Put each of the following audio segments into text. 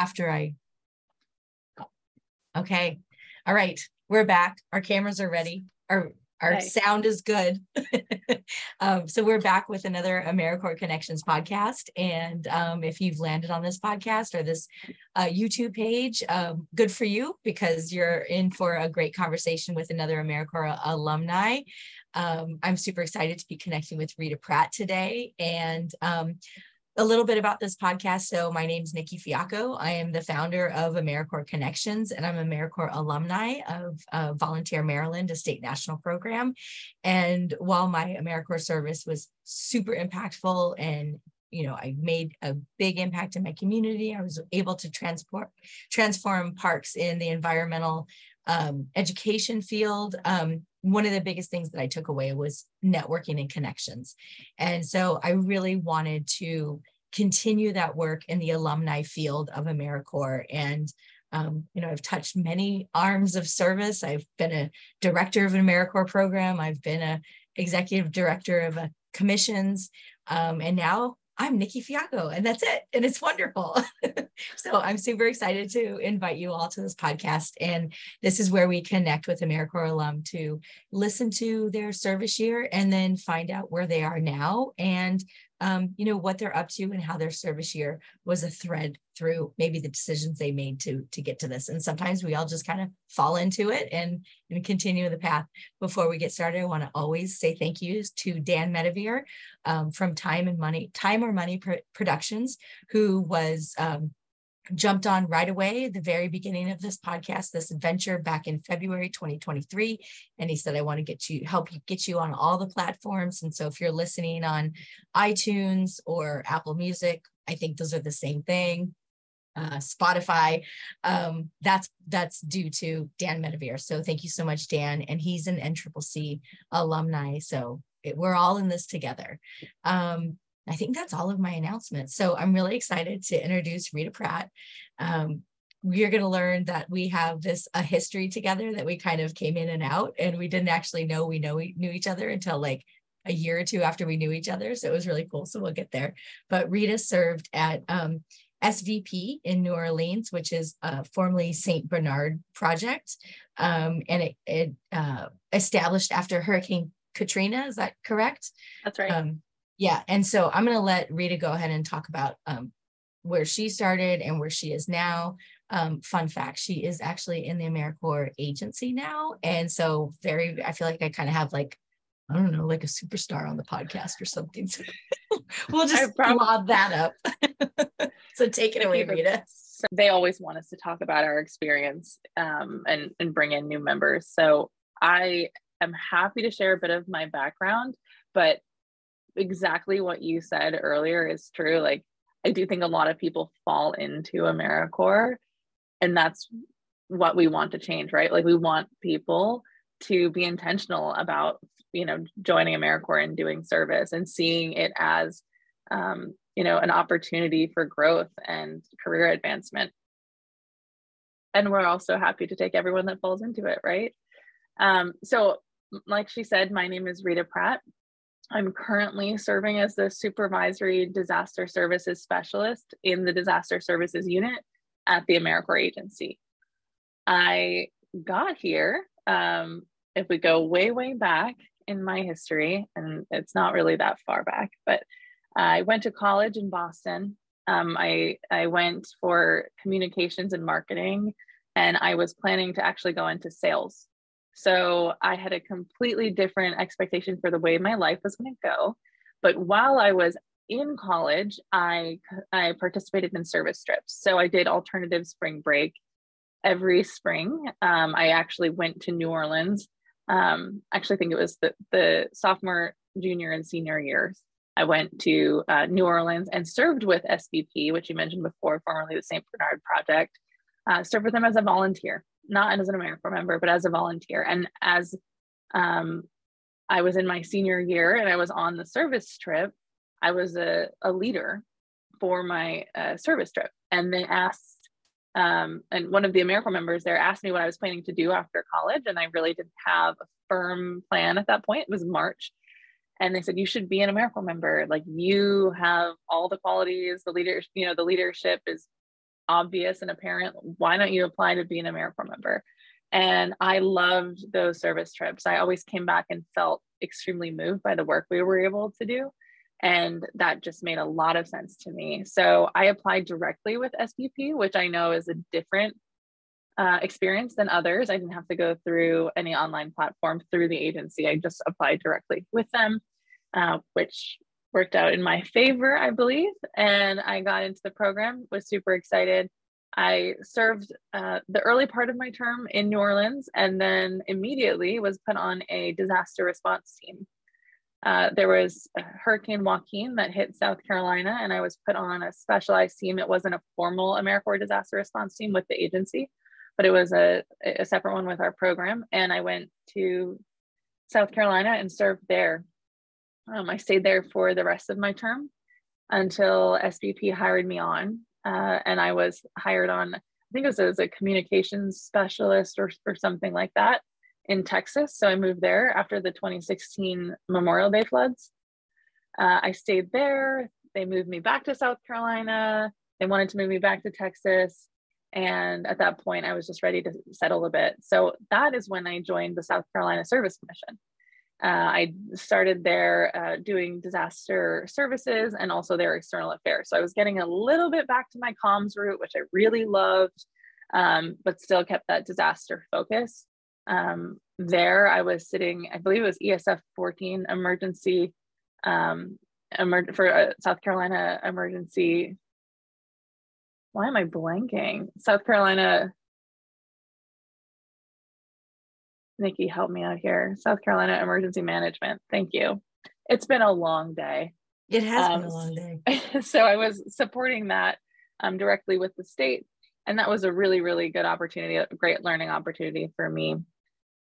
after I. Okay. All right. We're back. Our cameras are ready. Our our sound is good. um, so we're back with another AmeriCorps Connections podcast. And um, if you've landed on this podcast or this uh, YouTube page, um, good for you because you're in for a great conversation with another AmeriCorps alumni. Um, I'm super excited to be connecting with Rita Pratte today. And um, a little bit about this podcast. So my name is Nikki Fiacco. I am the founder of AmeriCorps Connections, and I'm AmeriCorps alumni of uh, Volunteer Maryland, a state national program. And while my AmeriCorps service was super impactful and you know, I made a big impact in my community. I was able to transport transform parks in the environmental um, education field. Um, one of the biggest things that I took away was networking and connections. And so I really wanted to continue that work in the alumni field of AmeriCorps. And, um, you know, I've touched many arms of service. I've been a director of an AmeriCorps program. I've been a executive director of a commissions. Um, and now I'm Nikki Fiacco, and that's it. And it's wonderful. so I'm super excited to invite you all to this podcast. And this is where we connect with AmeriCorps alum to listen to their service year and then find out where they are now and um, you know, what they're up to and how their service year was a thread through maybe the decisions they made to to get to this. And sometimes we all just kind of fall into it and, and continue the path. Before we get started, I want to always say thank yous to Dan Metivier um, from Time and Money, Time or Money Productions, who was um, jumped on right away the very beginning of this podcast, this adventure back in February 2023. And he said, I want to get you, help you get you on all the platforms. And so if you're listening on iTunes or Apple Music, I think those are the same thing. Uh, Spotify, um, that's that's due to Dan Metivier. So thank you so much, Dan. And he's an NCCC alumni. So it, we're all in this together. Um, I think that's all of my announcements. So I'm really excited to introduce Rita Pratte. Um, we're going to learn that we have this a history together that we kind of came in and out and we didn't actually know we know we knew each other until like a year or two after we knew each other. So it was really cool. So we'll get there. But rita served at um, SBP in new orleans which is uh, formerly st bernard project. Um, and it, it uh, established after hurricane katrina. Is that correct? That's right. Um, yeah. And so I'm going to let Rita go ahead and talk about um, where she started and where she is now. Um, fun fact, she is actually in the AmeriCorps agency now. And so very, I feel like I kind of have like, I don't know, like a superstar on the podcast or something. So we'll just lob that up. so take it away, Rita. They always want us to talk about our experience um, and, and bring in new members. So I am happy to share a bit of my background, but exactly what you said earlier is true. Like, I do think a lot of people fall into AmeriCorps, and that's what we want to change, right? Like, we want people to be intentional about, you know, joining AmeriCorps and doing service and seeing it as, um, you know, an opportunity for growth and career advancement. And we're also happy to take everyone that falls into it, right? Um, so, like she said, my name is Rita Pratte. I'm currently serving as the supervisory disaster services specialist in the disaster services unit at the AmeriCorps agency. I got here, um, if we go way, way back in my history, and it's not really that far back, but I went to college in Boston. Um, I, I went for communications and marketing, and I was planning to actually go into sales so I had a completely different expectation for the way my life was going to go. But while I was in college, I I participated in service trips. So I did alternative spring break every spring. Um, I actually went to New Orleans. Um, actually, I think it was the the sophomore, junior, and senior years. I went to uh, New Orleans and served with SBP, which you mentioned before, formerly the St. Bernard Project. Uh, served with them as a volunteer not as an AmeriCorps member, but as a volunteer. And as um, I was in my senior year and I was on the service trip, I was a, a leader for my uh, service trip. And they asked, um, and one of the AmeriCorps members there asked me what I was planning to do after college. And I really didn't have a firm plan at that point. It was March. And they said, you should be an AmeriCorps member. Like you have all the qualities, the leaders, you know, the leadership is obvious and apparent. Why don't you apply to be an AmeriCorps member? And I loved those service trips. I always came back and felt extremely moved by the work we were able to do. And that just made a lot of sense to me. So I applied directly with SBP, which I know is a different uh, experience than others. I didn't have to go through any online platform through the agency. I just applied directly with them, uh, which worked out in my favor, I believe. And I got into the program, was super excited. I served uh, the early part of my term in New Orleans and then immediately was put on a disaster response team. Uh, there was Hurricane Joaquin that hit South Carolina, and I was put on a specialized team. It wasn't a formal AmeriCorps disaster response team with the agency, but it was a, a separate one with our program. And I went to South Carolina and served there. Um, I stayed there for the rest of my term until SBP hired me on uh, and I was hired on, I think it was as a communications specialist or, or something like that in Texas. So I moved there after the 2016 Memorial Day floods. Uh, I stayed there. They moved me back to South Carolina. They wanted to move me back to Texas. And at that point, I was just ready to settle a bit. So that is when I joined the South Carolina Service Commission. Uh, I started there uh, doing disaster services and also their external affairs. So I was getting a little bit back to my comms route, which I really loved, um, but still kept that disaster focus. Um, there, I was sitting, I believe it was ESF 14 emergency um, emer- for uh, South Carolina emergency. Why am I blanking? South Carolina Nikki, help me out here. South Carolina Emergency Management. Thank you. It's been a long day. It has um, been a long day. so I was supporting that um, directly with the state. And that was a really, really good opportunity, a great learning opportunity for me.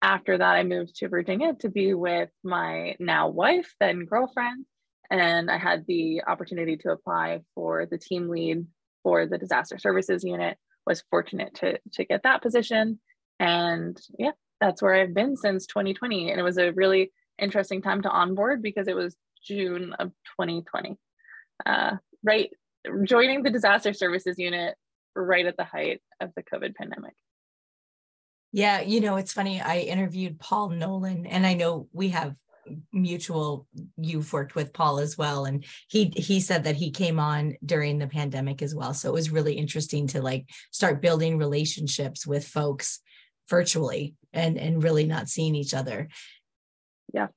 After that, I moved to Virginia to be with my now wife, then girlfriend. And I had the opportunity to apply for the team lead for the disaster services unit. Was fortunate to, to get that position. And yeah, that's where I've been since 2020. And it was a really interesting time to onboard because it was June of 2020. Uh, right, joining the disaster services unit right at the height of the COVID pandemic. Yeah, you know, it's funny. I interviewed Paul Nolan, and I know we have mutual you've worked with Paul as well and he he said that he came on during the pandemic as well so it was really interesting to like start building relationships with folks virtually and and really not seeing each other. Yeah.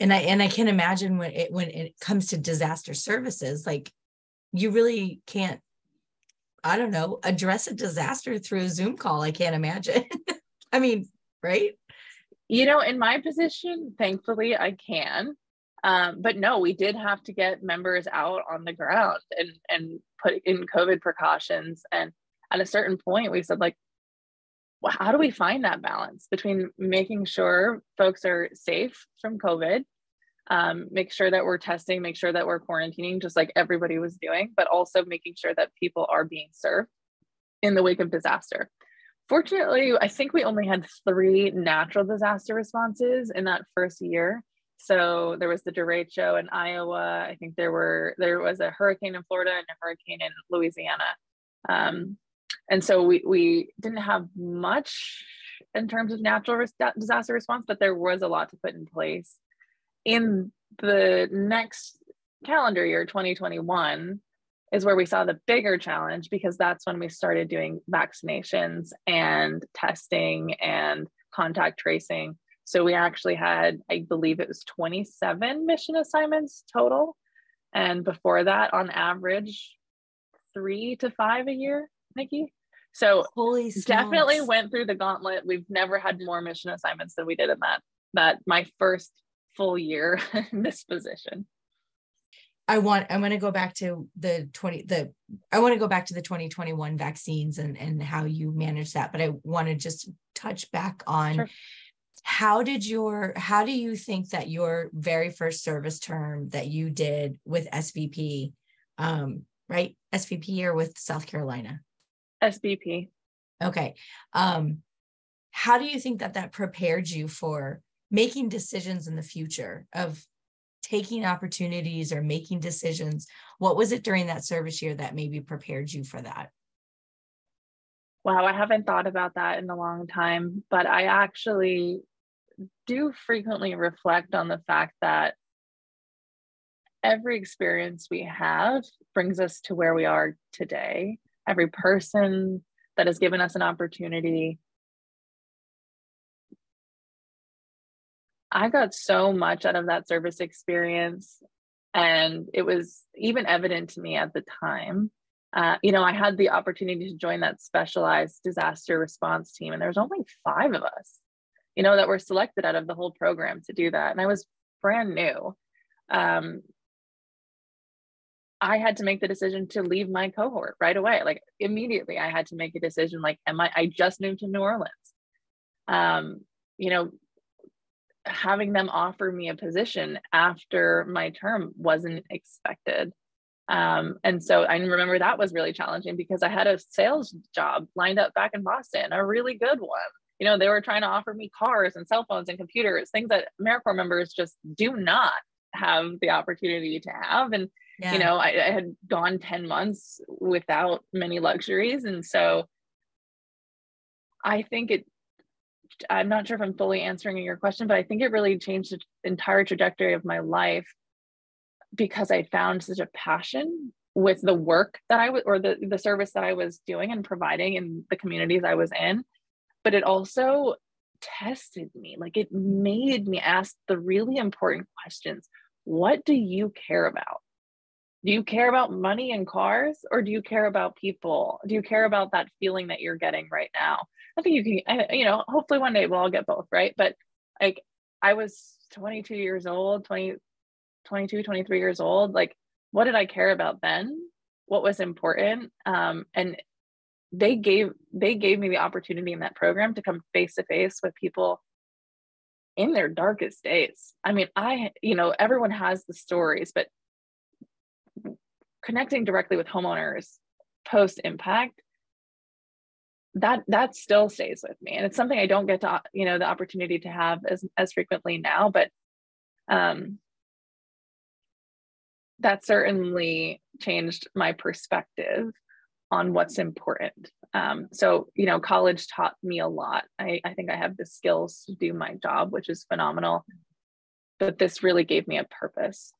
And i and i can imagine when it when it comes to disaster services like you really can't i don't know address a disaster through a zoom call i can't imagine. I mean right? You know in my position thankfully i can um, but no we did have to get members out on the ground and and put in covid precautions. And at a certain point we said like how do we find that balance between making sure folks are safe from COVID, um, make sure that we're testing, make sure that we're quarantining, just like everybody was doing, but also making sure that people are being served in the wake of disaster. Fortunately, I think we only had three natural disaster responses in that first year. So there was the derecho in Iowa. I think there were there was a hurricane in Florida and a hurricane in Louisiana. Um, and so we we didn't have much in terms of natural res- disaster response but there was a lot to put in place in the next calendar year 2021 is where we saw the bigger challenge because that's when we started doing vaccinations and testing and contact tracing. So we actually had i believe it was 27 mission assignments total. And before that on average three to five a year nikki so Holy definitely went through the gauntlet. We've never had more mission assignments than we did in that that my first full year in this position. I want I want to go back to the 20 the I want to go back to the 2021 vaccines and and how you manage that but I want to just touch back on sure. how did your how do you think that your very first service term that you did with SBP um right SBP or with South Carolina SBP. Okay. Um, how do you think that that prepared you for making decisions in the future of taking opportunities or making decisions? What was it during that service year that maybe prepared you for that? Wow, I haven't thought about that in a long time, but I actually do frequently reflect on the fact that every experience we have brings us to where we are today. Every person that has given us an opportunity. I got so much out of that service experience. And it was even evident to me at the time. Uh, you know, I had the opportunity to join that specialized disaster response team, and there was only five of us, you know, that were selected out of the whole program to do that. And I was brand new. Um, I had to make the decision to leave my cohort right away. Like immediately, I had to make a decision. Like, am I? I just moved to New Orleans. Um, you know, having them offer me a position after my term wasn't expected. Um, and so I remember that was really challenging because I had a sales job lined up back in Boston, a really good one. You know, they were trying to offer me cars and cell phones and computers, things that AmeriCorps members just do not have the opportunity to have. And yeah. you know I, I had gone 10 months without many luxuries and so i think it i'm not sure if i'm fully answering your question but i think it really changed the entire trajectory of my life because i found such a passion with the work that i was or the, the service that i was doing and providing in the communities i was in. But it also tested me like it made me ask the really important questions. What do you care about do you care about money and cars or do you care about people? Do you care about that feeling that you're getting right now? I think you can you know hopefully one day we'll all get both right? But like i was 22 years old 20 22 23 years old like what did i care about then? What was important? Um, and they gave they gave me the opportunity in that program to come face to face with people in their darkest days. I mean i you know everyone has the stories but connecting directly with homeowners post impact that that still stays with me. And it's something i don't get to you know the opportunity to have as as frequently now but um that certainly changed my perspective on what's important. Um, so you know college taught me a lot. I, I think i have the skills to do my job which is phenomenal but this really gave me a purpose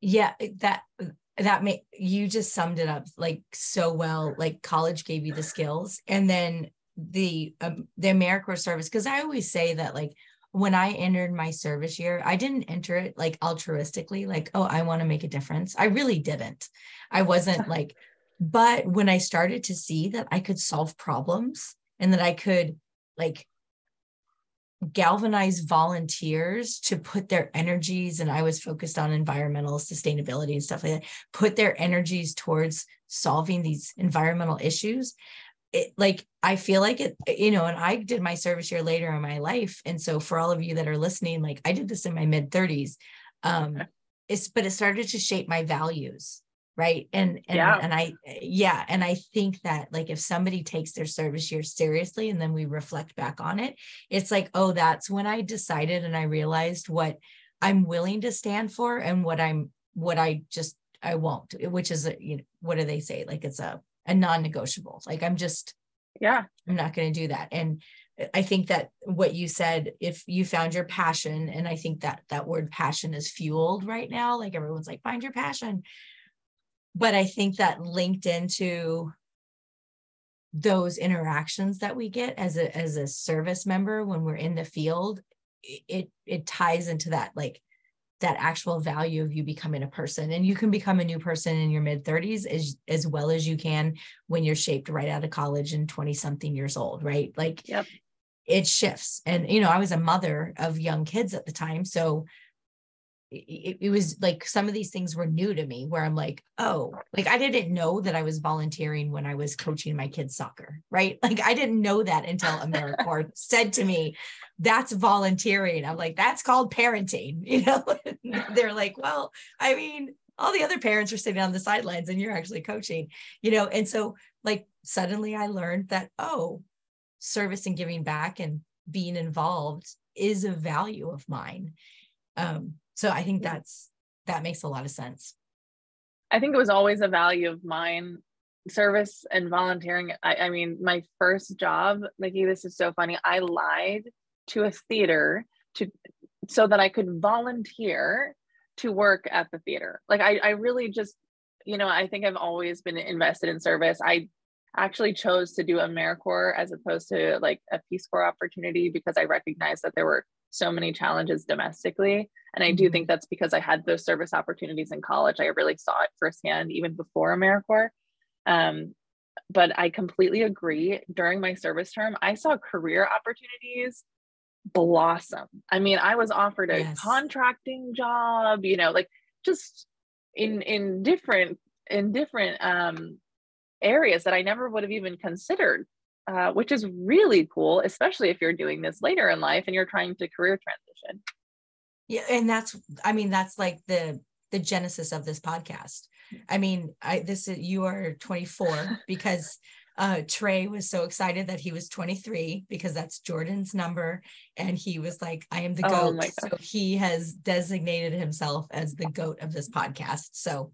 yeah that that may you just summed it up like so well like college gave you the skills and then the um, the AmeriCorps service because I always say that like when I entered my service year I didn't enter it like altruistically like oh I want to make a difference. I really didn't. I wasn't like but when I started to see that I could solve problems and that I could like galvanize volunteers to put their energies and i was focused on environmental sustainability and stuff like that put their energies towards solving these environmental issues. It like i feel like it you know and i did my service year later in my life and so for all of you that are listening like i did this in my mid 30s um it's but it started to shape my values right? And and, yeah. and i yeah and i think that like if somebody takes their service year seriously and then we reflect back on it it's like oh that's when i decided and i realized what i'm willing to stand for and what i'm what i just i won't which is a, you know what do they say? Like it's a a non-negotiable. Like i'm just yeah. I'm not going to do that. And I think that what you said, if you found your passion, and I think that that word passion is fueled right now, like everyone's like, find your passion but I think that linked into those interactions that we get as a as a service member when we're in the field, it it ties into that like that actual value of you becoming a person. And you can become a new person in your mid 30s as as well as you can when you're shaped right out of college and 20 something years old right? Like yep. it shifts. And you know i was a mother of young kids at the time so it, it, was like some of these things were new to me where I'm like, oh, like I didn't know that I was volunteering when I was coaching my kids soccer, right? Like I didn't know that until AmeriCorps said to me, that's volunteering. I'm like, that's called parenting, you know? They're like, well, I mean, all the other parents are sitting on the sidelines and you're actually coaching, you know? And so like suddenly I learned that, oh, service and giving back and being involved is a value of mine. Um, so I think that's that makes a lot of sense. I think it was always a value of mine service and volunteering. I, I mean, my first job, Nikki, this is so funny. I lied to a theater to so that I could volunteer to work at the theater. Like I, I really just, you know, I think I've always been invested in service. I actually chose to do AmeriCorps as opposed to like a Peace Corps opportunity because I recognized that there were so many challenges domestically. And I do mm-hmm. think that's because I had those service opportunities in college. I really saw it firsthand even before AmeriCorps. Um, but I completely agree. During my service term, I saw career opportunities blossom. I mean, I was offered a yes. contracting job, you know, like just in in different in different um areas that I never would have even considered, uh, which is really cool, especially if you're doing this later in life and you're trying to career transition. Yeah, and that's I mean that's like the the genesis of this podcast. I mean, I this is you are 24 because uh, Trey was so excited that he was 23 because that's Jordan's number. And he was like, I am the oh goat. So he has designated himself as the goat of this podcast. So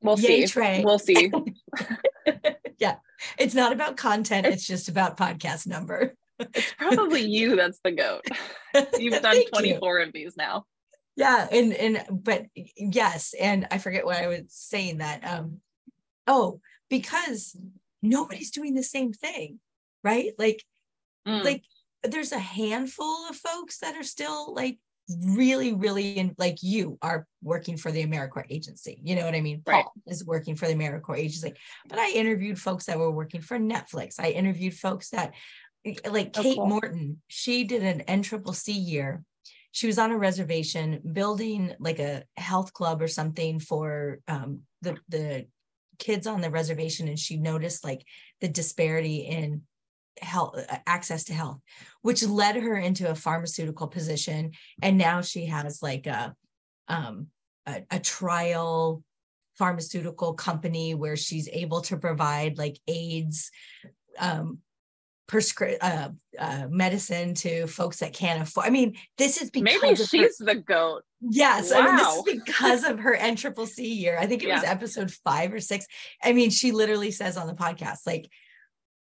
we'll yay, see. Trey. We'll see. yeah. It's not about content, it's just about podcast number. it's probably you that's the goat. You've done 24 you. of these now. Yeah. And and but yes, and I forget what I was saying that um oh, because nobody's doing the same thing, right? Like, mm. like there's a handful of folks that are still like really, really in like you are working for the AmeriCorps agency. You know what I mean? Right. Paul is working for the AmeriCorps agency. But I interviewed folks that were working for Netflix. I interviewed folks that like Kate cool. Morton, she did an NCCC year. She was on a reservation building like a health club or something for um, the the kids on the reservation and she noticed like the disparity in health uh, access to health which led her into a pharmaceutical position and now she has like a um a, a trial pharmaceutical company where she's able to provide like aids um prescri- uh, uh, medicine to folks that can't afford. I mean, this is because maybe she's her- the goat. Yes, wow. I mean, this is because of her NCCC year. I think it yeah. was episode five or six. I mean, she literally says on the podcast, like,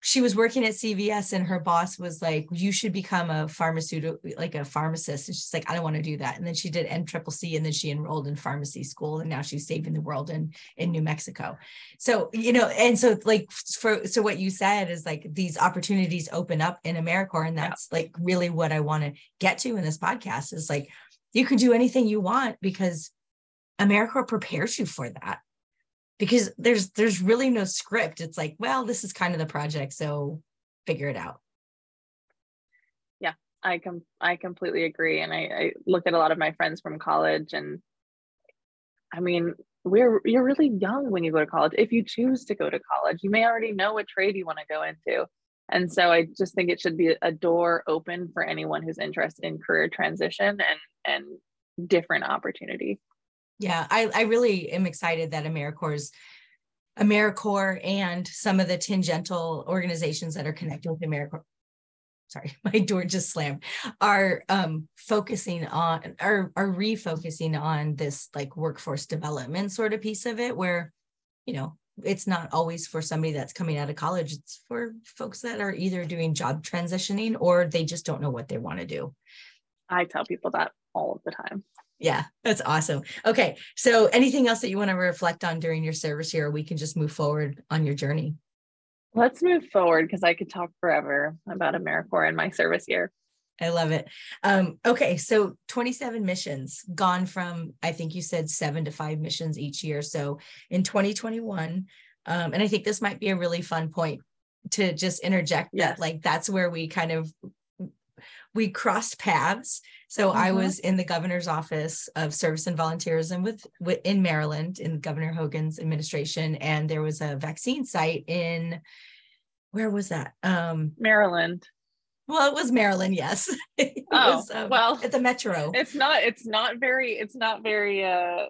she was working at CVS and her boss was like, you should become a pharmaceutical, like a pharmacist. And she's like, I don't want to do that. And then she did NCCC and then she enrolled in pharmacy school and now she's saving the world in, in New Mexico. So, you know, and so like for, so what you said is like these opportunities open up in AmeriCorps. And that's yeah. like really what I want to get to in this podcast is like, you can do anything you want because AmeriCorps prepares you for that because there's there's really no script. It's like well this is kind of the project so figure it out. Yeah i com- i completely agree and I, I look at a lot of my friends from college and i mean we're you're really young when you go to college. If you choose to go to college you may already know what trade you want to go into and so i just think it should be a door open for anyone who's interested in career transition and and different opportunity yeah, I, I really am excited that AmeriCorps AmeriCorps and some of the tangential organizations that are connected with AmeriCorps sorry, my door just slammed, are um, focusing on, are, are refocusing on this like workforce development sort of piece of it where, you know, it's not always for somebody that's coming out of college. It's for folks that are either doing job transitioning or they just don't know what they want to do. I tell people that all of the time. Yeah, that's awesome. Okay. So anything else that you want to reflect on during your service here, we can just move forward on your journey. Let's move forward because I could talk forever about AmeriCorps and my service year. I love it. Um, okay, so 27 missions, gone from I think you said seven to five missions each year. So in 2021, um, and I think this might be a really fun point to just interject yes. that like that's where we kind of we crossed paths. So mm-hmm. I was in the governor's office of service and volunteerism with, with in Maryland in Governor Hogan's administration, and there was a vaccine site in where was that? Um, Maryland. Well, it was Maryland, yes. oh, was, um, well, at the Metro. It's not. It's not very. It's not very. uh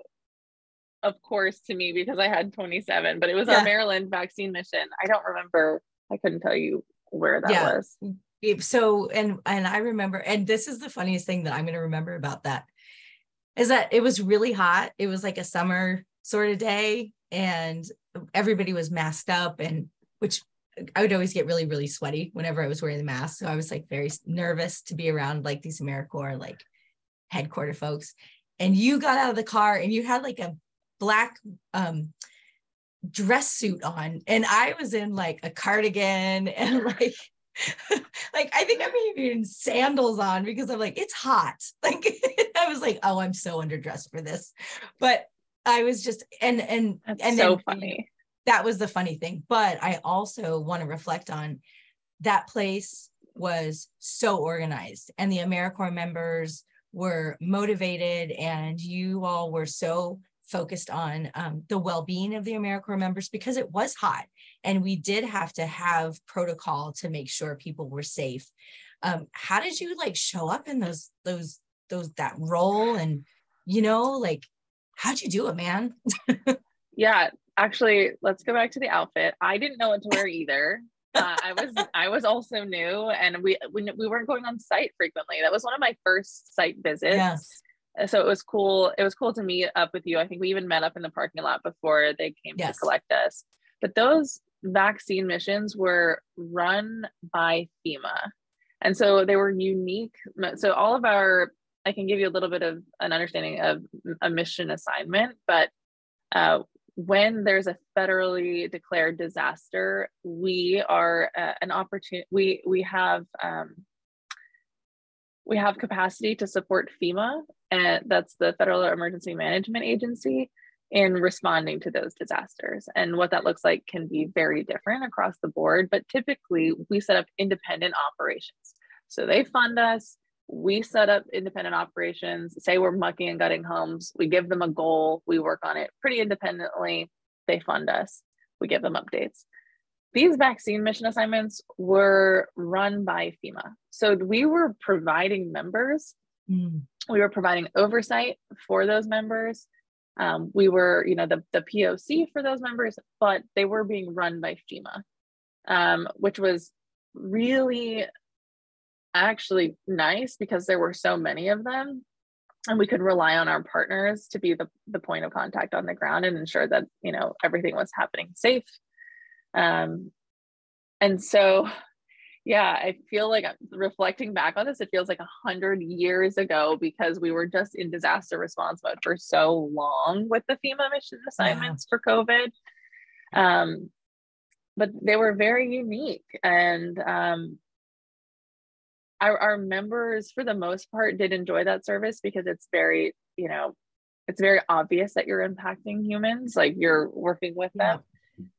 of course to me because I had 27, but it was yeah. a Maryland vaccine mission. I don't remember. I couldn't tell you where that yeah. was so and and I remember, and this is the funniest thing that I'm going to remember about that is that it was really hot. It was like a summer sort of day, and everybody was masked up and which I would always get really, really sweaty whenever I was wearing the mask. So I was like very nervous to be around like these AmeriCorps like headquarter folks. And you got out of the car and you had like a black um dress suit on and I was in like a cardigan and like like I think I'm even sandals on because I'm like it's hot. Like I was like oh I'm so underdressed for this. But I was just and and That's and so then, funny. That was the funny thing. But I also want to reflect on that place was so organized and the AmeriCorps members were motivated and you all were so focused on um, the well-being of the AmeriCorps members because it was hot and we did have to have protocol to make sure people were safe. Um, how did you like show up in those those those that role and you know like how'd you do it, man? yeah, actually, let's go back to the outfit. I didn't know what to wear either. Uh, I was I was also new, and we, we we weren't going on site frequently. That was one of my first site visits. Yes. So it was cool. It was cool to meet up with you. I think we even met up in the parking lot before they came Yes. to collect us. But those vaccine missions were run by FEMA. And so they were unique. So all of our, I can give you a little bit of an understanding of a mission assignment, but uh, when there's a federally declared disaster, we are uh, an opportunity. We we have um, we have capacity to support FEMA, and that's the Federal Emergency Management Agency, in responding to those disasters. And what that looks like can be very different across the board, but typically we set up independent operations. So they fund us, we set up independent operations, say we're mucking and gutting homes, we give them a goal, we work on it pretty independently, they fund us, we give them updates. These vaccine mission assignments were run by FEMA. So we were providing members, Mm. we were providing oversight for those members. Um, we were, you know, the, the POC for those members, but they were being run by FEMA, um, which was really actually nice because there were so many of them and we could rely on our partners to be the, the point of contact on the ground and ensure that you know everything was happening safe. Um, and so yeah i feel like I'm reflecting back on this it feels like a hundred years ago because we were just in disaster response mode for so long with the fema mission assignments for covid. Um, but they were very unique and um, our, our members for the most part did enjoy that service because it's very you know it's very obvious that you're impacting humans like you're working with them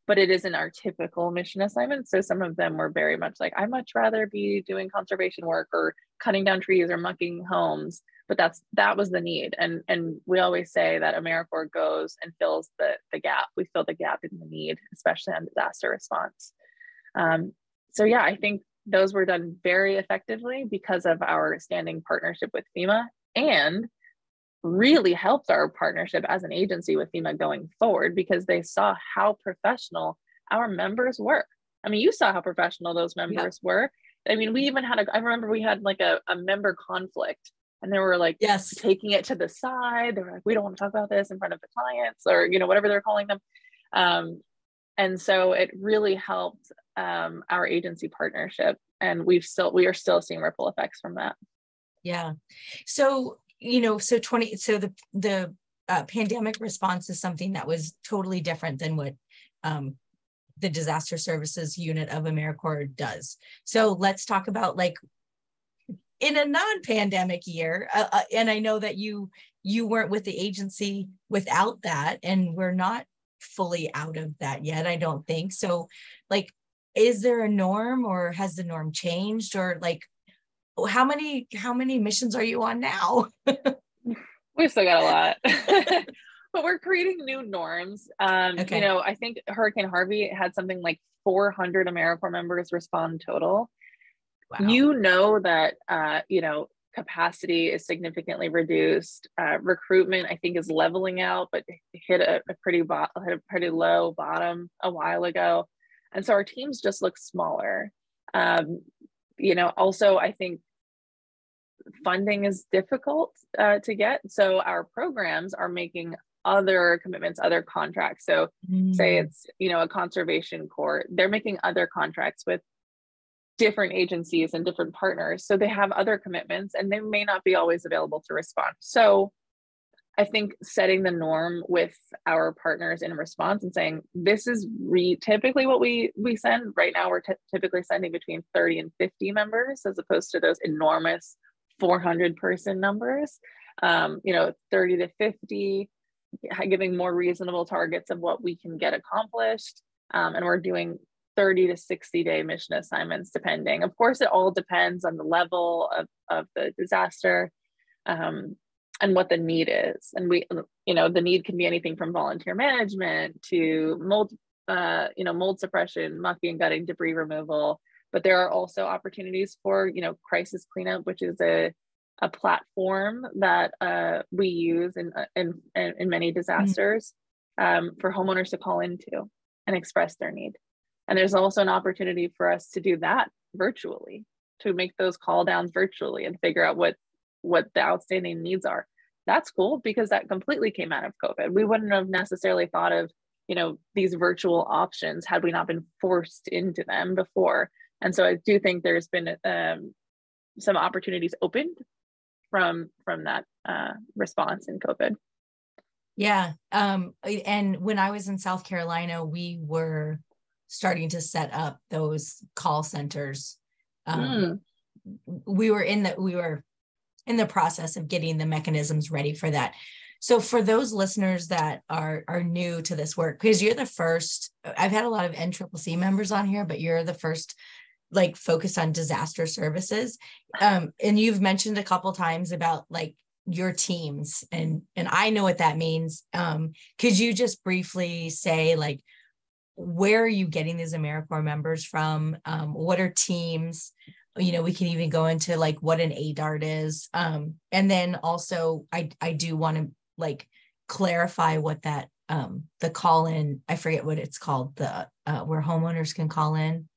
but it isn't our typical mission assignment. So some of them were very much like i'd much rather be doing conservation work or cutting down trees or mucking homes but that's that was the need. And and we always say that americorps goes and fills the the gap. We fill the gap in the need especially on disaster response. Um, so yeah i think those were done very effectively because of our standing partnership with FEMA and really helped our partnership as an agency with FEMA going forward because they saw how professional our members were. I mean, you saw how professional those members were. I mean, we even had a, I remember we had like a, a member conflict and they were like Yes. taking it to the side. They were like, we don't want to talk about this in front of the clients or, you know, whatever they're calling them. Um, and so it really helped um, our agency partnership and we've still we are still seeing ripple effects from that Yeah. So, you know, so 20, so the, the uh, pandemic response is something that was totally different than what um, the disaster services unit of AmeriCorps does. So let's talk about like in a non-pandemic year, uh, uh, and I know that you you weren't with the agency without that, and we're not fully out of that yet. I don't think so. Like, is there a norm, or has the norm changed, or like how many how many missions are you on now? We've still got a lot. But we're creating new norms. Um Okay. you know i think hurricane harvey had something like 400 americorps members respond total. Wow. you know that uh you know capacity is significantly reduced. Uh, recruitment i think is leveling out but hit a, a pretty bo- hit a pretty low bottom a while ago. And so our teams just look smaller. Um you know also i think funding is difficult uh, to get so our programs are making other commitments, other contracts. So mm. say it's, you know, a conservation corps, they're making other contracts with different agencies and different partners. So they have other commitments and they may not be always available to respond. So I think setting the norm with our partners in response and saying this is re- typically what we we send right now. We're t- typically sending between 30 and 50 members as opposed to those enormous 400 person numbers. Um, you know, 30 to 50, giving more reasonable targets of what we can get accomplished. Um, and we're doing 30 to 60 day mission assignments, depending. Of course, it all depends on the level of, of the disaster. Um, and what the need is. And we, you know, the need can be anything from volunteer management to mold, uh, you know, mold suppression, mucking and gutting, debris removal. But there are also opportunities for, you know, crisis cleanup, which is a a platform that uh, we use in, uh, in, in many mm-hmm. disasters um, for homeowners to call into and express their need. And there's also an opportunity for us to do that virtually, to make those call downs virtually and figure out what what the outstanding needs are that's cool because that completely came out of covid we wouldn't have necessarily thought of you know these virtual options had we not been forced into them before and so i do think there's been um, some opportunities opened from from that uh, response in covid yeah um, and when i was in south carolina we were starting to set up those call centers um, mm. we were in the we were in the process of getting the mechanisms ready for that. So for those listeners that are are new to this work, because you're the first, I've had a lot of NCCC members on here, but you're the first like focused on disaster services. Um, and you've mentioned a couple times about like your teams and and I know what that means. Um, could you just briefly say like where are you getting these AmeriCorps members from? Um, what are teams? you know we can even go into like what an adart is um and then also i i do want to like clarify what that um the call in i forget what it's called the uh where homeowners can call in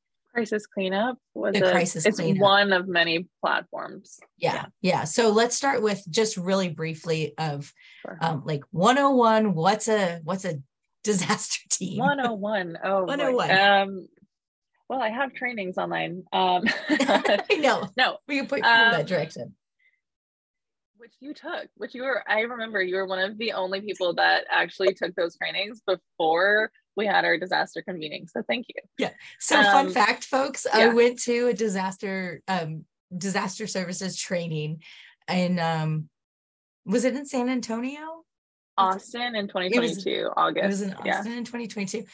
crisis cleanup was the a, crisis it's cleanup. one of many platforms yeah, yeah, yeah so let's start with just really briefly of sure. um like 101 what's a what's a disaster team 101 oh 101 um well, I have trainings online. Um, I know. No, we can put you um, in that direction. Which you took, which you were, I remember you were one of the only people that actually took those trainings before we had our disaster convening. So thank you. Yeah. So um, fun fact, folks, yeah. I went to a disaster um, disaster services training and um was it in San Antonio? Austin in 2022, was, August. It was in Austin yeah. in 2022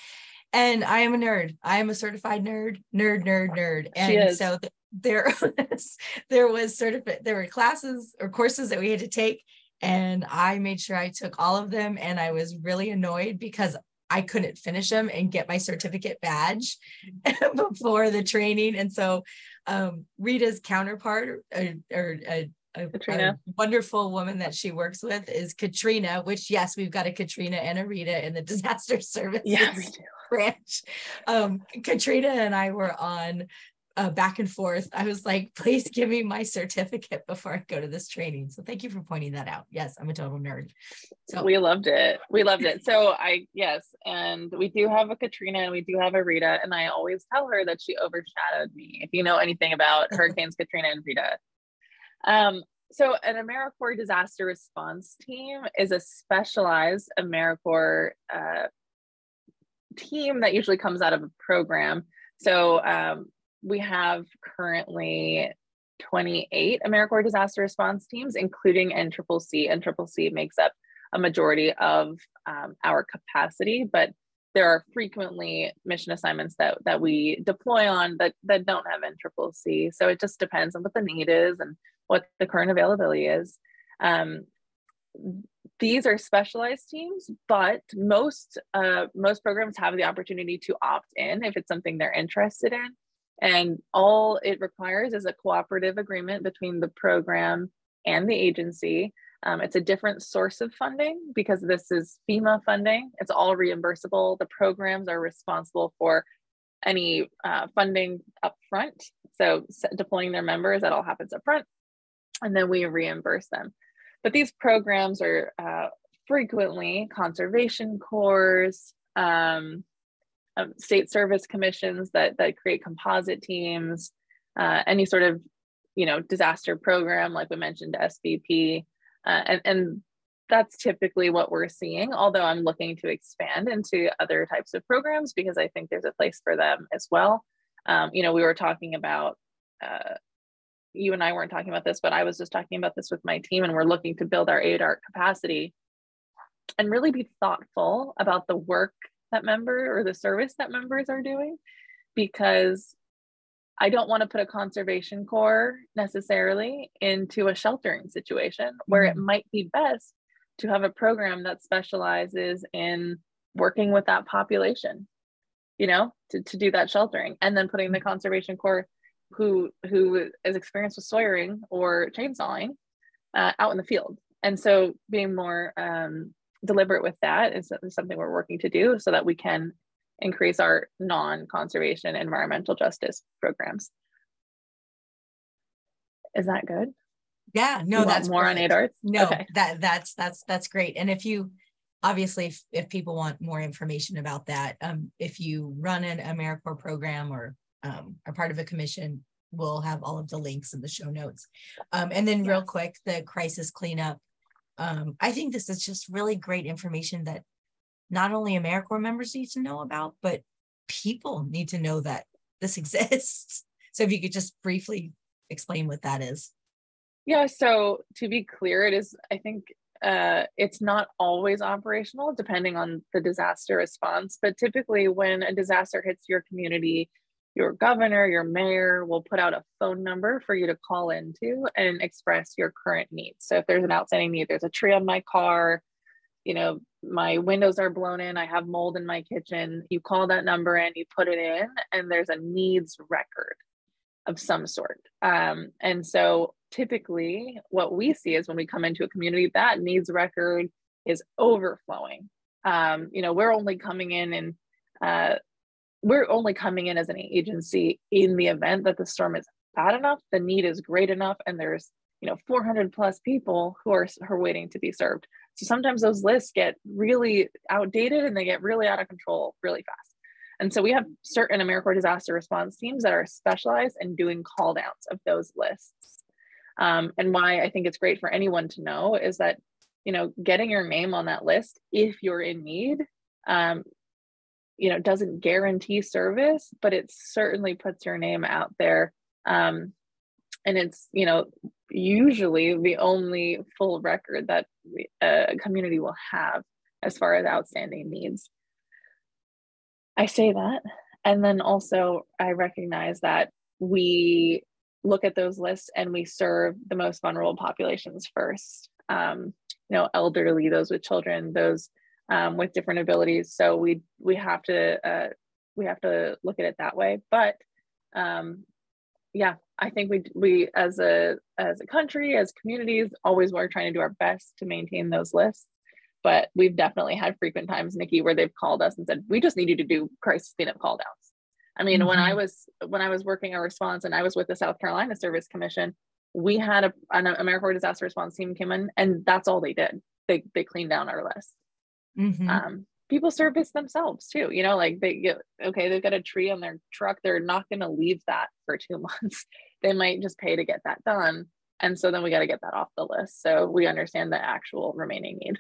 and I am a nerd. I am a certified nerd, nerd, nerd, nerd. And so th- there was there was certificate there were classes or courses that we had to take, and I made sure I took all of them. And I was really annoyed because I couldn't finish them and get my certificate badge before the training. And so um, Rita's counterpart or, or a, a, a, wonderful woman that she works with is Katrina, which yes, we've got a Katrina and a Rita in the disaster service. Yeah, we do branch. Um, Katrina and I were on uh, back and forth. I was like, please give me my certificate before I go to this training. So thank you for pointing that out. Yes, I'm a total nerd. So we loved it. We loved it. So I, yes, and we do have a Katrina and we do have a Rita. And I always tell her that she overshadowed me. If you know anything about Hurricanes Katrina and Rita. Um, so an AmeriCorps disaster response team is a specialized AmeriCorps uh, team that usually comes out of a program. So um, we have currently 28 AmeriCorps disaster response teams, including NCCC. NCCC makes up a majority of um, our capacity, but there are frequently mission assignments that, that we deploy on that, that don't have NCCC. So it just depends on what the need is and what the current availability is. Um, these are specialized teams, but most uh, most programs have the opportunity to opt in if it's something they're interested in. And all it requires is a cooperative agreement between the program and the agency. Um, it's a different source of funding because this is FEMA funding. It's all reimbursable. The programs are responsible for any uh, funding up front. So deploying their members, that all happens up front. And then we reimburse them. But these programs are uh, frequently conservation corps, um, um, state service commissions that that create composite teams, uh, any sort of you know disaster program like we mentioned SBP, uh, and and that's typically what we're seeing. Although I'm looking to expand into other types of programs because I think there's a place for them as well. Um, you know, we were talking about. Uh, you and I weren't talking about this, but I was just talking about this with my team, and we're looking to build our ADART capacity and really be thoughtful about the work that member or the service that members are doing because I don't want to put a conservation corps necessarily into a sheltering situation where mm-hmm. it might be best to have a program that specializes in working with that population, you know, to, to do that sheltering and then putting the mm-hmm. conservation corps who who is experienced with sawyering or chainsawing uh, out in the field. And so being more um, deliberate with that is something we're working to do so that we can increase our non-conservation environmental justice programs. Is that good? Yeah, no, that's more perfect. on ADARTs. No, okay. that that's that's that's great. And if you obviously if, if people want more information about that, um, if you run an AmeriCorps program or um, are part of a commission, we'll have all of the links in the show notes. Um, and then real quick, the crisis cleanup um, I think this is just really great information that not only AmeriCorps members need to know about, but people need to know that this exists. So if you could just briefly explain what that is. Yeah, so to be clear, it is, I think uh, it's not always operational depending on the disaster response, but typically when a disaster hits your community, your governor, your mayor will put out a phone number for you to call into and express your current needs. So if there's an outstanding need, there's a tree on my car, you know, my windows are blown in, I have mold in my kitchen, you call that number and you put it in, and there's a needs record of some sort. Um, and so typically what we see is when we come into a community, that needs record is overflowing. Um, you know, we're only coming in and uh, we're only coming in as an agency in the event that the storm is bad enough, the need is great enough, and there's you know 400 plus people who are, who are waiting to be served. So sometimes those lists get really outdated and they get really out of control really fast. And so we have certain AmeriCorps disaster response teams that are specialized in doing call downs of those lists. Um, and why I think it's great for anyone to know is that, you know, getting your name on that list if you're in need um, you know doesn't guarantee service but it certainly puts your name out there. Um, and it's you know usually the only full record that a community will have as far as outstanding needs. I say that. And then also i recognize that we look at those lists and we serve the most vulnerable populations first. Um, you know elderly those with children those um, with different abilities. So we we have to uh, we have to look at it that way. But um, yeah, I think we we as a as a country as communities always are trying to do our best to maintain those lists. But we've definitely had frequent times, Nikki, where they've called us and said, "We just need you to do crisis cleanup call downs." I mean, mm-hmm. when I mm-hmm. was when I was working a response and I was with the South Carolina Service Commission, we had a an AmeriCorps disaster response team came in, and that's all they did. They they cleaned down our list. Mm-hmm. Um, people service themselves too. You know, like they get okay, they've got a tree on their truck. They're not going to leave that for two months. they might just pay to get that done. And so then we got to get that off the list. So we understand the actual remaining need.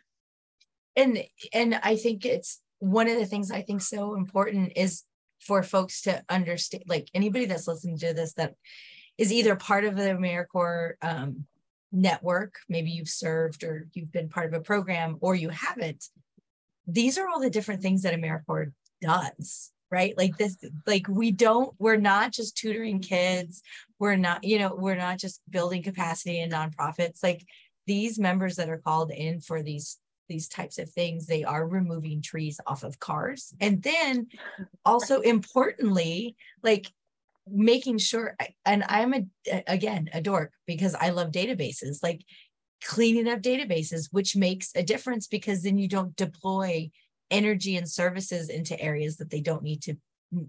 And and I think it's one of the things I think so important is for folks to understand, like anybody that's listening to this that is either part of the AmeriCorps um, network, maybe you've served or you've been part of a program or you haven't, these are all the different things that AmeriCorps does right? Like this like we don't we're not just tutoring kids. We're not you know we're not just building capacity in nonprofits. Like these members that are called in for these these types of things they are removing trees off of cars. And then also importantly like making sure and i'm a again a dork because i love databases. Like cleaning up databases, which makes a difference because then you don't deploy energy and services into areas that they don't need to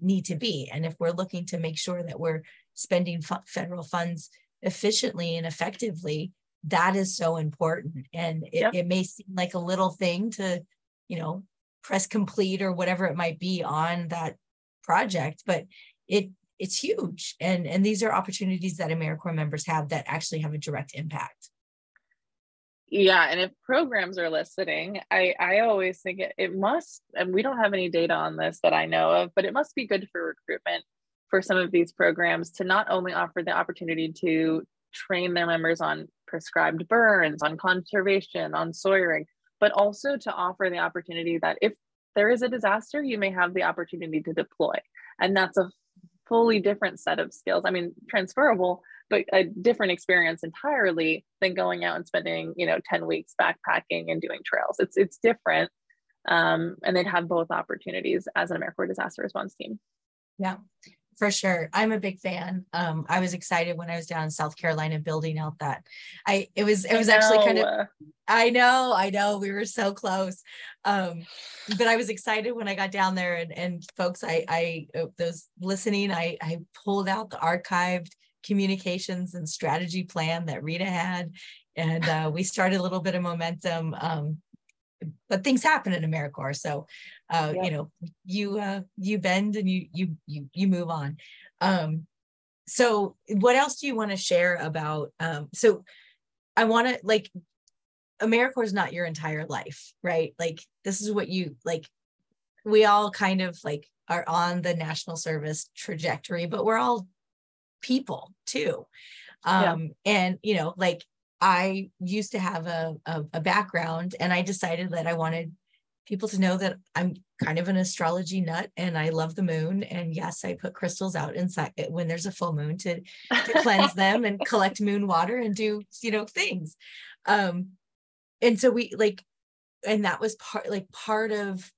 need to be. And if we're looking to make sure that we're spending federal funds efficiently and effectively, that is so important and it, yep. it may seem like a little thing to you know press complete or whatever it might be on that project but it it's huge and and these are opportunities that americorps members have that actually have a direct impact yeah and if programs are listening i i always think it, it must and we don't have any data on this that i know of but it must be good for recruitment for some of these programs to not only offer the opportunity to train their members on prescribed burns on conservation on sawyering but also to offer the opportunity that if there is a disaster you may have the opportunity to deploy. And that's a fully different set of skills. I mean transferable but a different experience entirely than going out and spending you know 10 weeks backpacking and doing trails. It's it's different um, and they'd have both opportunities as an americorps disaster response team. Yeah for sure. I'm a big fan. Um, i was excited when i was down in south carolina building out that. I it was it was actually kind of i know i know we were so close. Um, but i was excited when i got down there and and folks i i those listening i i pulled out the archived communications and strategy plan that Rita had. And uh, we started a little bit of momentum. Um, but things happen in AmeriCorps. So, uh, you know, you uh, you bend and you you you you move on. Um, so, what else do you want to share about? Um, so, I want to like AmeriCorps is not your entire life, right? Like this is what you like. We all kind of like are on the national service trajectory, but we're all people too. Um, yeah. And, you know, like I used to have a, a, a background and I decided that I wanted people to know that I'm kind of an astrology nut and I love the moon. And yes, I put crystals out inside when there's a full moon to, to cleanse them and collect moon water and do, you know, things. Um, and so we like, and that was part, like part of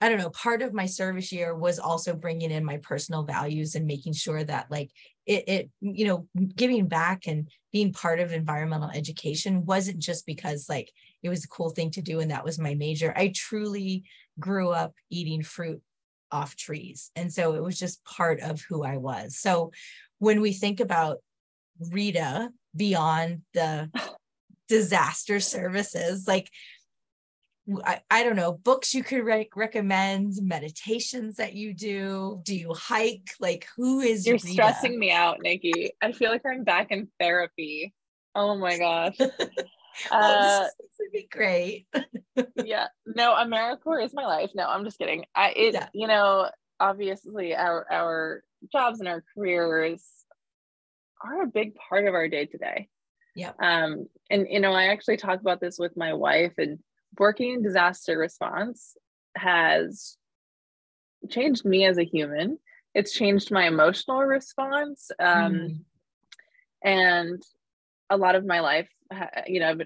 I don't know, part of my service year was also bringing in my personal values and making sure that like it, it, you know, giving back and being part of environmental education wasn't just because like it was a cool thing to do and that was my major. I truly grew up eating fruit off trees. And so it was just part of who I was. So when we think about Rita beyond the disaster services, like I, I don't know books you could re- recommend meditations that you do do you hike? Like who is you're Rita? stressing me out nikki. I feel like i'm back in therapy. Oh my gosh. Uh, this, would be great. Yeah. No americorps is my life. No i'm just kidding. I it yeah. you know obviously our our jobs and our careers are a big part of our day today. Yeah um and you know i actually talk about this with my wife and working in disaster response has changed me as a human. It's changed my emotional response. Um, mm. And a lot of my life, you know,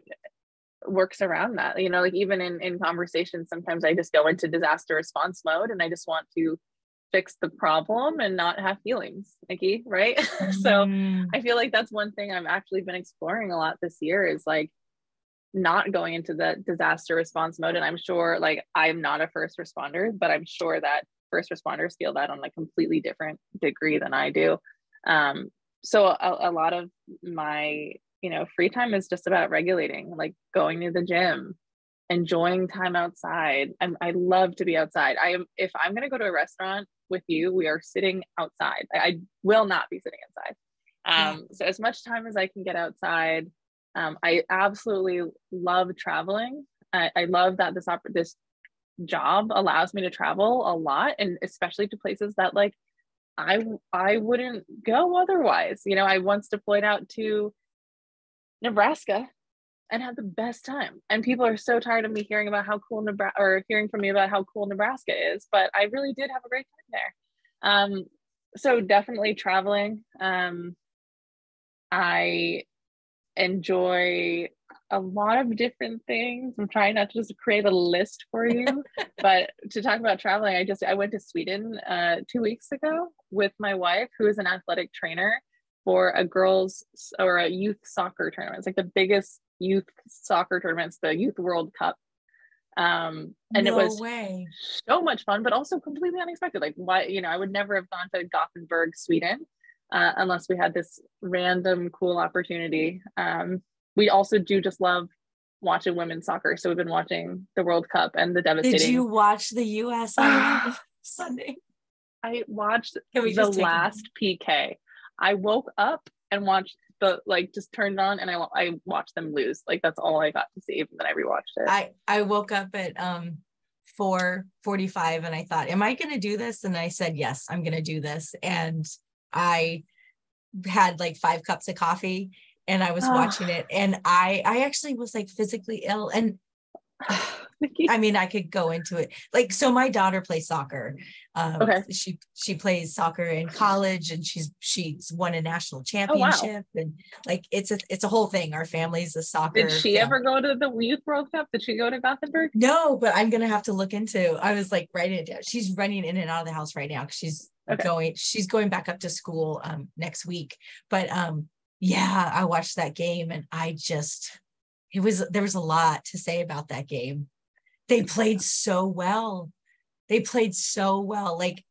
works around that. You know, like even in, in conversations, sometimes I just go into disaster response mode and I just want to fix the problem and not have feelings, Nikki, right? Mm. so I feel like that's one thing I've actually been exploring a lot this year is like not going into the disaster response mode. And I'm sure, like, I'm not a first responder, but I'm sure that first responders feel that on a completely different degree than I do. Um, so a, a lot of my, you know, free time is just about regulating, like going to the gym, enjoying time outside. I'm, I love to be outside. I am, if I'm going to go to a restaurant with you, we are sitting outside. I, I will not be sitting inside. Um, so as much time as I can get outside, um, I absolutely love traveling. I, I love that this op- this job allows me to travel a lot, and especially to places that like I I wouldn't go otherwise. You know, I once deployed out to Nebraska and had the best time. And people are so tired of me hearing about how cool Nebraska or hearing from me about how cool Nebraska is, but I really did have a great time there. Um, so definitely traveling. Um, I enjoy a lot of different things. I'm trying not to just create a list for you, but to talk about traveling, I just I went to Sweden uh, two weeks ago with my wife, who is an athletic trainer for a girls or a youth soccer tournament. It's like the biggest youth soccer tournaments, the Youth World Cup. Um, and no it was way. so much fun, but also completely unexpected. Like why, you know, I would never have gone to Gothenburg, Sweden uh, unless we had this random cool opportunity. Um, we also do just love watching women's soccer. So we've been watching the World Cup and the devastating. Did you watch the U.S. on Sunday? I watched the last PK. I woke up and watched the like just turned on and I I watched them lose. Like that's all I got to see. And then I rewatched it. I I woke up at um 4:45 and I thought, am I going to do this? And I said, yes, I'm going to do this. And I had like five cups of coffee and I was oh. watching it and I I actually was like physically ill and I mean, I could go into it. Like, so my daughter plays soccer. Um, okay. She she plays soccer in college, and she's she's won a national championship, oh, wow. and like it's a it's a whole thing. Our family's a soccer. Did she family. ever go to the Youth World Cup? Did she go to Gothenburg? No, but I'm gonna have to look into. I was like writing it down. She's running in and out of the house right now because she's okay. going. She's going back up to school um next week. But um yeah, I watched that game, and I just it was there was a lot to say about that game they played so well. They played so well. Like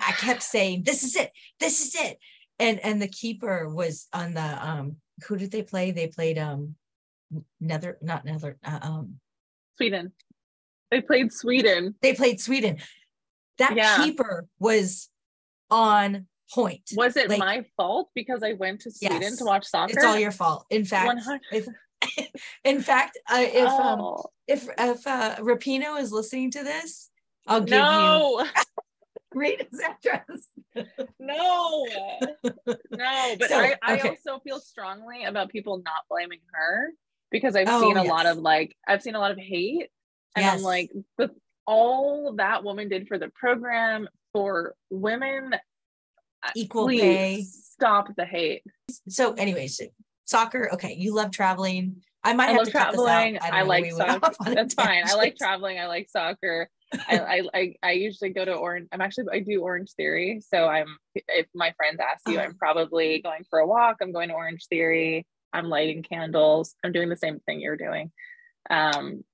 I kept saying, "This is it. This is it." And and the keeper was on the um. Who did they play? They played um, Nether, not Nether, uh, um, Sweden. They played Sweden. They played Sweden. That yeah. keeper was on point. Was it like, my fault because I went to Sweden yes, to watch soccer? It's all your fault. In fact, if, in fact, uh, if um, oh. um, if if uh, Rapinoe is listening to this, I'll give no. you Rita's address. no, no, but so, I, I okay. also feel strongly about people not blaming her because I've oh, seen a yes. lot of like I've seen a lot of hate, and yes. I'm like, with all that woman did for the program for women, equal pay, stop the hate. So, anyways, soccer. Okay, you love traveling. I might I have to traveling. I, I like soccer. That's fine. I like traveling. I like soccer. I, I, I usually go to Orange. I'm actually I do Orange Theory. So I'm if my friends ask you, I'm uh-huh. probably going for a walk. I'm going to Orange Theory. I'm lighting candles. I'm doing the same thing you're doing. Um,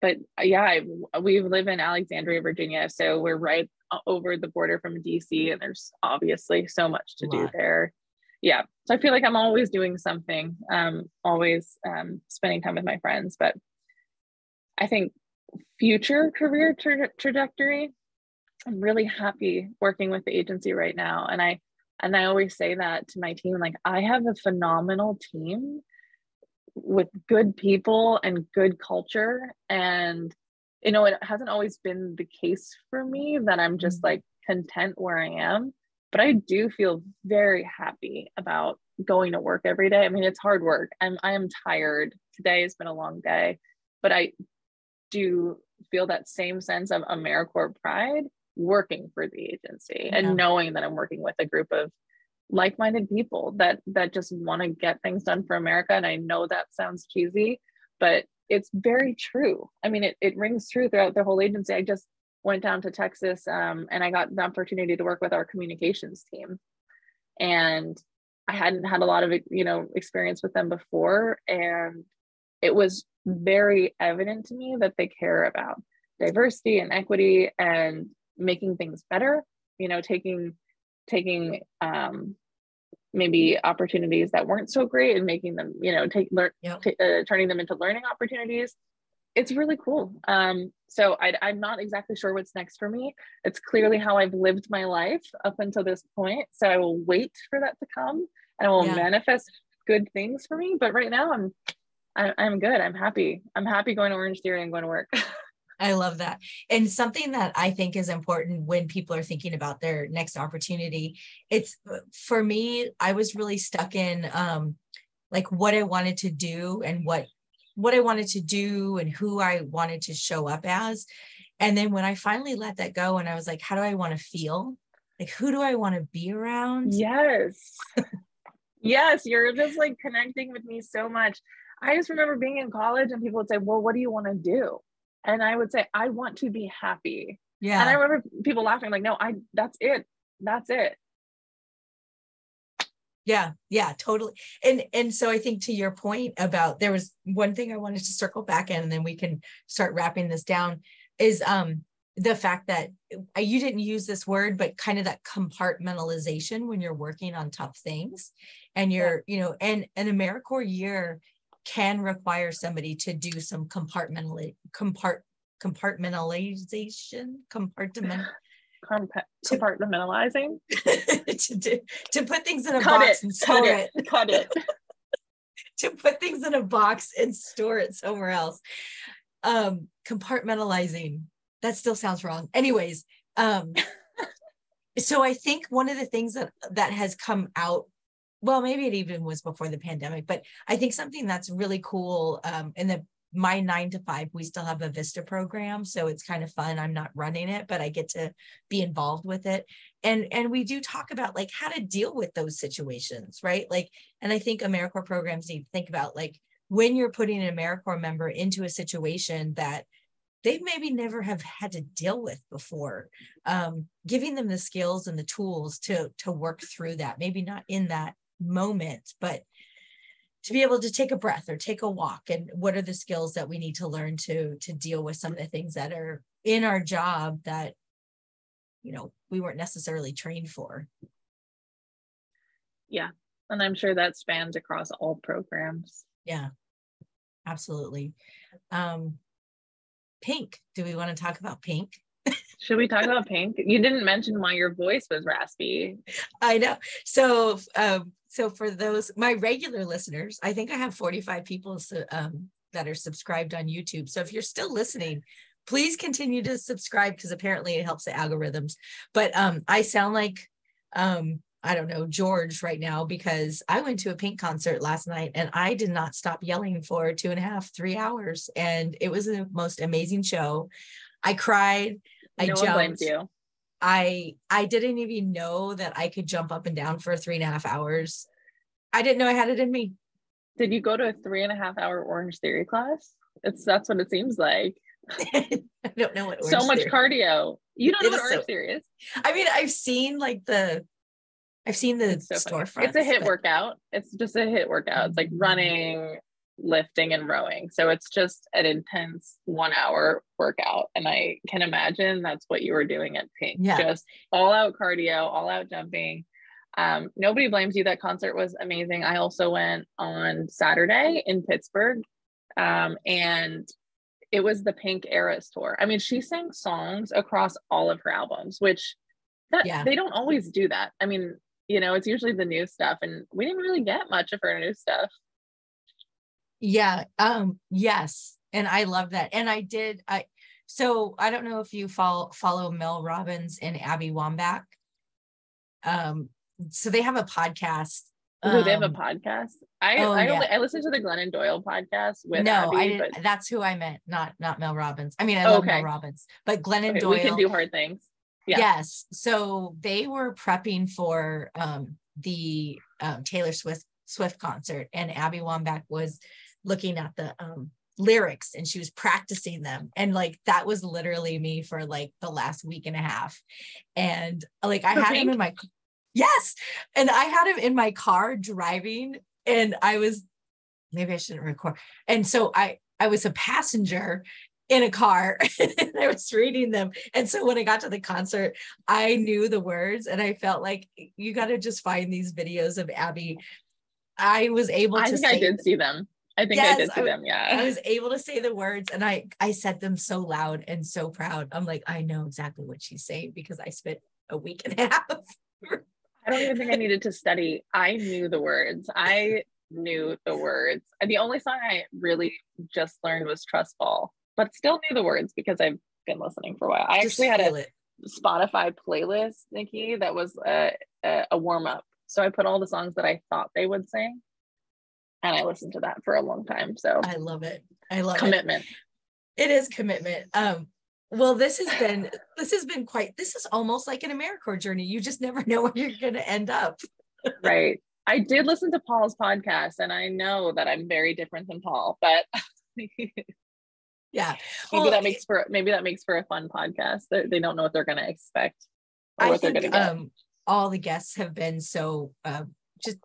but uh, yeah, I, we live in Alexandria, Virginia, so we're right uh, over the border from DC, and there's obviously so much to do there yeah. So i feel like i'm always doing something um always um spending time with my friends but i think future career tra- trajectory i'm really happy working with the agency right now. And i and i always say that to my team like i have a phenomenal team with good people and good culture. And you know it hasn't always been the case for me that i'm just mm-hmm. like content where i am but I do feel very happy about going to work every day. I mean, it's hard work. I'm I am tired. Today has been a long day, but I do feel that same sense of AmeriCorps pride working for the agency yeah. and knowing that I'm working with a group of like-minded people that that just want to get things done for America. And I know that sounds cheesy, but it's very true. I mean, it, it rings true throughout the whole agency. I just went down to Texas um, and I got the opportunity to work with our communications team. And I hadn't had a lot of you know experience with them before, and it was very evident to me that they care about diversity and equity and making things better. You know, taking taking um, maybe opportunities that weren't so great and making them you know take learn yep. t- uh, turning them into learning opportunities it's really cool. Um, so I, I'm not exactly sure what's next for me. It's clearly how I've lived my life up until this point. So I will wait for that to come and I will yeah. manifest good things for me. But right now I'm I, am i am good. I'm happy. I'm happy going to Orange Theory and going to work. I love that. And something that I think is important when people are thinking about their next opportunity, it's for me, I was really stuck in um like what I wanted to do and what what I wanted to do and who I wanted to show up as. And then when I finally let that go and I was like, how do I want to feel? Like, who do I want to be around? Yes. yes. You're just like connecting with me so much. I just remember being in college and people would say, well, what do you want to do? And I would say, I want to be happy. Yeah. And I remember people laughing, like, no, I, that's it. That's it yeah yeah totally and and so i think to your point about there was one thing i wanted to circle back in and then we can start wrapping this down is um the fact that uh, you didn't use this word but kind of that compartmentalization when you're working on tough things and you're yeah. you know and an americorps year can require somebody to do some compartmentally compart compartmentalization compartment compartmentalizing. To, to, to put things in a cut box it, and store it, it. cut it. To put things in a box and store it somewhere else. Um compartmentalizing. That still sounds wrong. Anyways um so i think one of the things that that has come out well maybe it even was before the pandemic but i think something that's really cool um in the my nine to five, we still have a Vista program. So it's kind of fun. I'm not running it, but I get to be involved with it. And, and we do talk about like how to deal with those situations, right? Like, and I think AmeriCorps programs need to think about like when you're putting an AmeriCorps member into a situation that they maybe never have had to deal with before, um, giving them the skills and the tools to, to work through that, maybe not in that moment, but to be able to take a breath or take a walk and what are the skills that we need to learn to to deal with some of the things that are in our job that you know we weren't necessarily trained for. Yeah and i'm sure that spans across all programs. Yeah absolutely. Um pink do we want to talk about pink? Should we talk about pink? You didn't mention why your voice was raspy. I know. So um so for those my regular listeners, I think I have 45 people um, that are subscribed on YouTube. So if you're still listening, please continue to subscribe because apparently it helps the algorithms. But um, I sound like um, I don't know George right now because I went to a Pink concert last night and I did not stop yelling for two and a half, three hours, and it was the most amazing show. I cried. I no jumped. you. I I didn't even know that I could jump up and down for three and a half hours. I didn't know I had it in me. Did you go to a three and a half hour Orange Theory class? It's that's what it seems like. I don't know what Orange so much theory. cardio. You don't it know what Orange so, Theory is. I mean, I've seen like the I've seen the so storefront. It's a hit but... workout. It's just a hit workout. It's like mm-hmm. running, lifting and rowing. So it's just an intense one hour workout. And I can imagine that's what you were doing at Pink. Yeah. Just all out cardio, all out jumping. Um, nobody blames you. That concert was amazing. I also went on Saturday in Pittsburgh. Um, and it was the Pink Eras tour. I mean, she sang songs across all of her albums, which that yeah. they don't always do that. I mean, you know, it's usually the new stuff, and we didn't really get much of her new stuff. Yeah. Um, yes. And I love that. And I did I so I don't know if you follow follow Mel Robbins and Abby Wambach. Um, so they have a podcast. Oh, they have a um, podcast. I oh, I, yeah. only, I listened to the Glennon Doyle podcast with no, Abby, I but... that's who I meant, not not Mel Robbins. I mean, I love okay. Mel Robbins, but Glennon okay, Doyle. We can do hard things. Yeah. Yes. So they were prepping for um, the um, Taylor Swift Swift concert, and Abby Wambach was looking at the um, lyrics and she was practicing them and like that was literally me for like the last week and a half and like i had him in my yes and i had him in my car driving and i was maybe i shouldn't record and so i i was a passenger in a car and I was reading them. And so when I got to the concert, I knew the words and I felt like you got to just find these videos of Abby. I was able I to think I did see them. I think yes, I did see I, them. Yeah. I was able to say the words and I I said them so loud and so proud. I'm like, I know exactly what she's saying because I spent a week and a half. I don't even think I needed to study. I knew the words. I knew the words. The only song I really just learned was Trust Fall, but still knew the words because I've been listening for a while. I just actually had a it. Spotify playlist, Nikki, that was a, a, a warm up. So I put all the songs that I thought they would sing and I listened to that for a long time. So I love it. I love commitment. It. it is commitment. Um, well, this has been this has been quite. This is almost like an AmeriCorps journey. You just never know where you're going to end up. right. I did listen to Paul's podcast, and I know that I'm very different than Paul, but yeah, maybe well, that makes for maybe that makes for a fun podcast. They, they don't know what they're going to expect or I what think, they're going to get. Um, all the guests have been so uh, just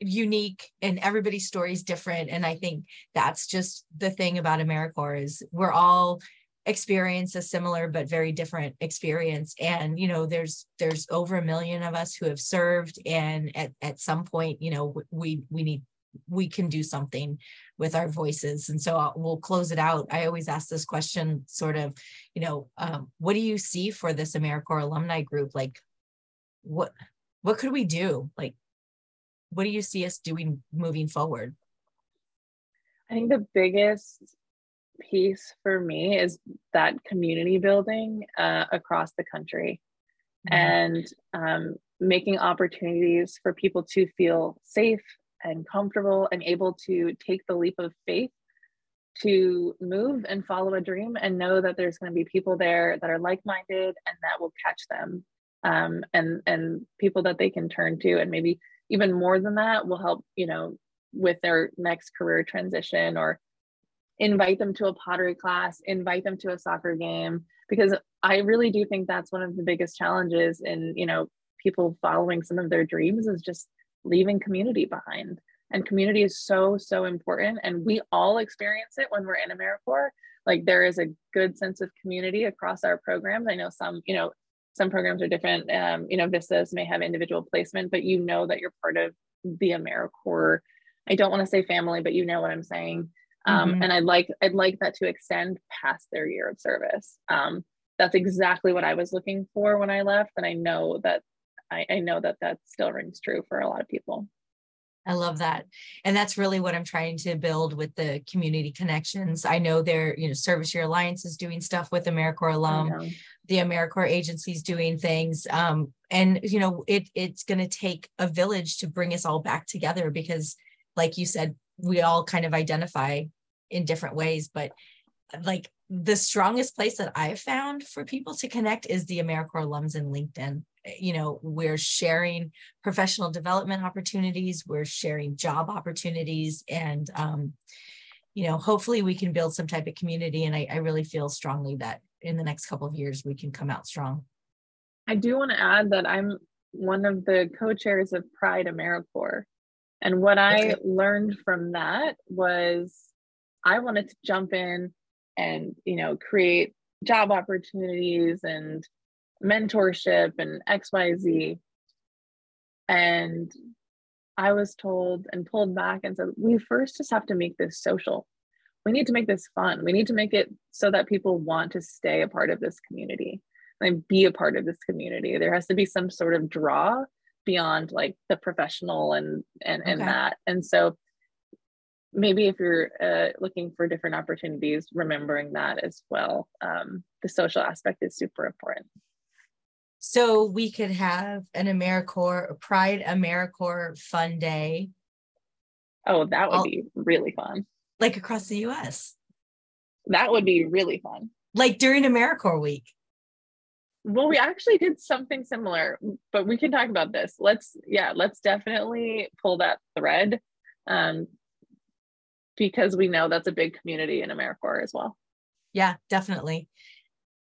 unique and everybody's story is different. And i think that's just the thing about americorps is we're all experience a similar but very different experience. And you know there's there's over a million of us who have served and at, at some point you know we we need we can do something with our voices. And so I'll, we'll close it out. I always ask this question sort of you know um, what do you see for this americorps alumni group? Like what what could we do? Like what do you see us doing moving forward i think the biggest piece for me is that community building uh, across the country mm-hmm. and um, making opportunities for people to feel safe and comfortable and able to take the leap of faith to move and follow a dream and know that there's going to be people there that are like-minded and that will catch them um, and and people that they can turn to and maybe even more than that will help you know with their next career transition or invite them to a pottery class, invite them to a soccer game, because I really do think that's one of the biggest challenges in, you know, people following some of their dreams is just leaving community behind. And community is so, so important. And we all experience it when we're in AmeriCorps. Like there is a good sense of community across our programs. I know some, you know, some programs are different. Um, you know, Vistas may have individual placement, but you know that you're part of the AmeriCorps. I don't want to say family, but you know what I'm saying. Um, mm-hmm. And I'd like I'd like that to extend past their year of service. Um, that's exactly what I was looking for when I left, and I know that I, I know that that still rings true for a lot of people. I love that. And that's really what I'm trying to build with the community connections. I know their, you know, Service Year Alliance is doing stuff with AmeriCorps alum, the AmeriCorps agencies doing things. Um, and you know, it it's gonna take a village to bring us all back together because like you said, we all kind of identify in different ways but like the strongest place that I've found for people to connect is the AmeriCorps alums in LinkedIn. You know, we're sharing professional development opportunities, we're sharing job opportunities, and um, you know, hopefully we can build some type of community. And I, I really feel strongly that in the next couple of years we can come out strong. I do want to add that I'm one of the co-chairs of Pride AmeriCorps. And what I learned from that was I wanted to jump in and, you know, create job opportunities and mentorship and XYZ. And I was told and pulled back and said, we first just have to make this social. We need to make this fun. We need to make it so that people want to stay a part of this community and be a part of this community. There has to be some sort of draw beyond like the professional and and okay. and that. And so maybe if you're uh, looking for different opportunities, remembering that as well. Um, the social aspect is super important. So we could have an AmeriCorps, Pride AmeriCorps Fun Day. Oh, that would All, be really fun. Like across the US. That would be really fun. Like during AmeriCorps week. Well, we actually did something similar, but we can talk about this. Let's, yeah, let's definitely pull that thread um, because we know that's a big community in AmeriCorps as well. Yeah, definitely.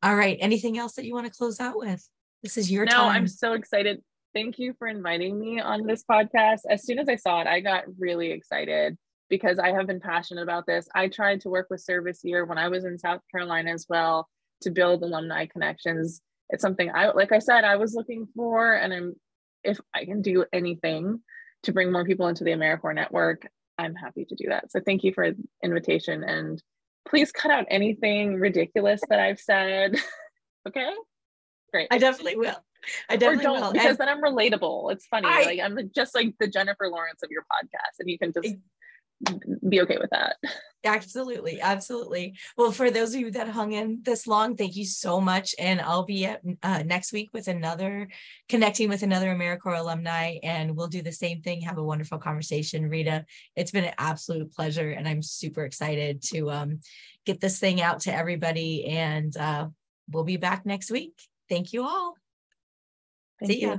All right. Anything else that you want to close out with? This is your no, time. I'm so excited. Thank you for inviting me on this podcast. As soon as I saw it, I got really excited because I have been passionate about this. I tried to work with Service Year when I was in South Carolina as well to build alumni connections. It's something I, like I said, I was looking for, and I'm if I can do anything to bring more people into the AmeriCorps network, I'm happy to do that. So thank you for the invitation and please cut out anything ridiculous that I've said. okay? Great. I definitely will. I definitely will. Because and then I'm relatable. It's funny. I, like I'm just like the Jennifer Lawrence of your podcast and you can just be okay with that. Absolutely. Absolutely. Well, for those of you that hung in this long, thank you so much. And I'll be at uh, next week with another connecting with another AmeriCorps alumni, and we'll do the same thing. Have a wonderful conversation, Rita. It's been an absolute pleasure, and I'm super excited to um, get this thing out to everybody. And uh, we'll be back next week. Thank you all. Thank See you. ya.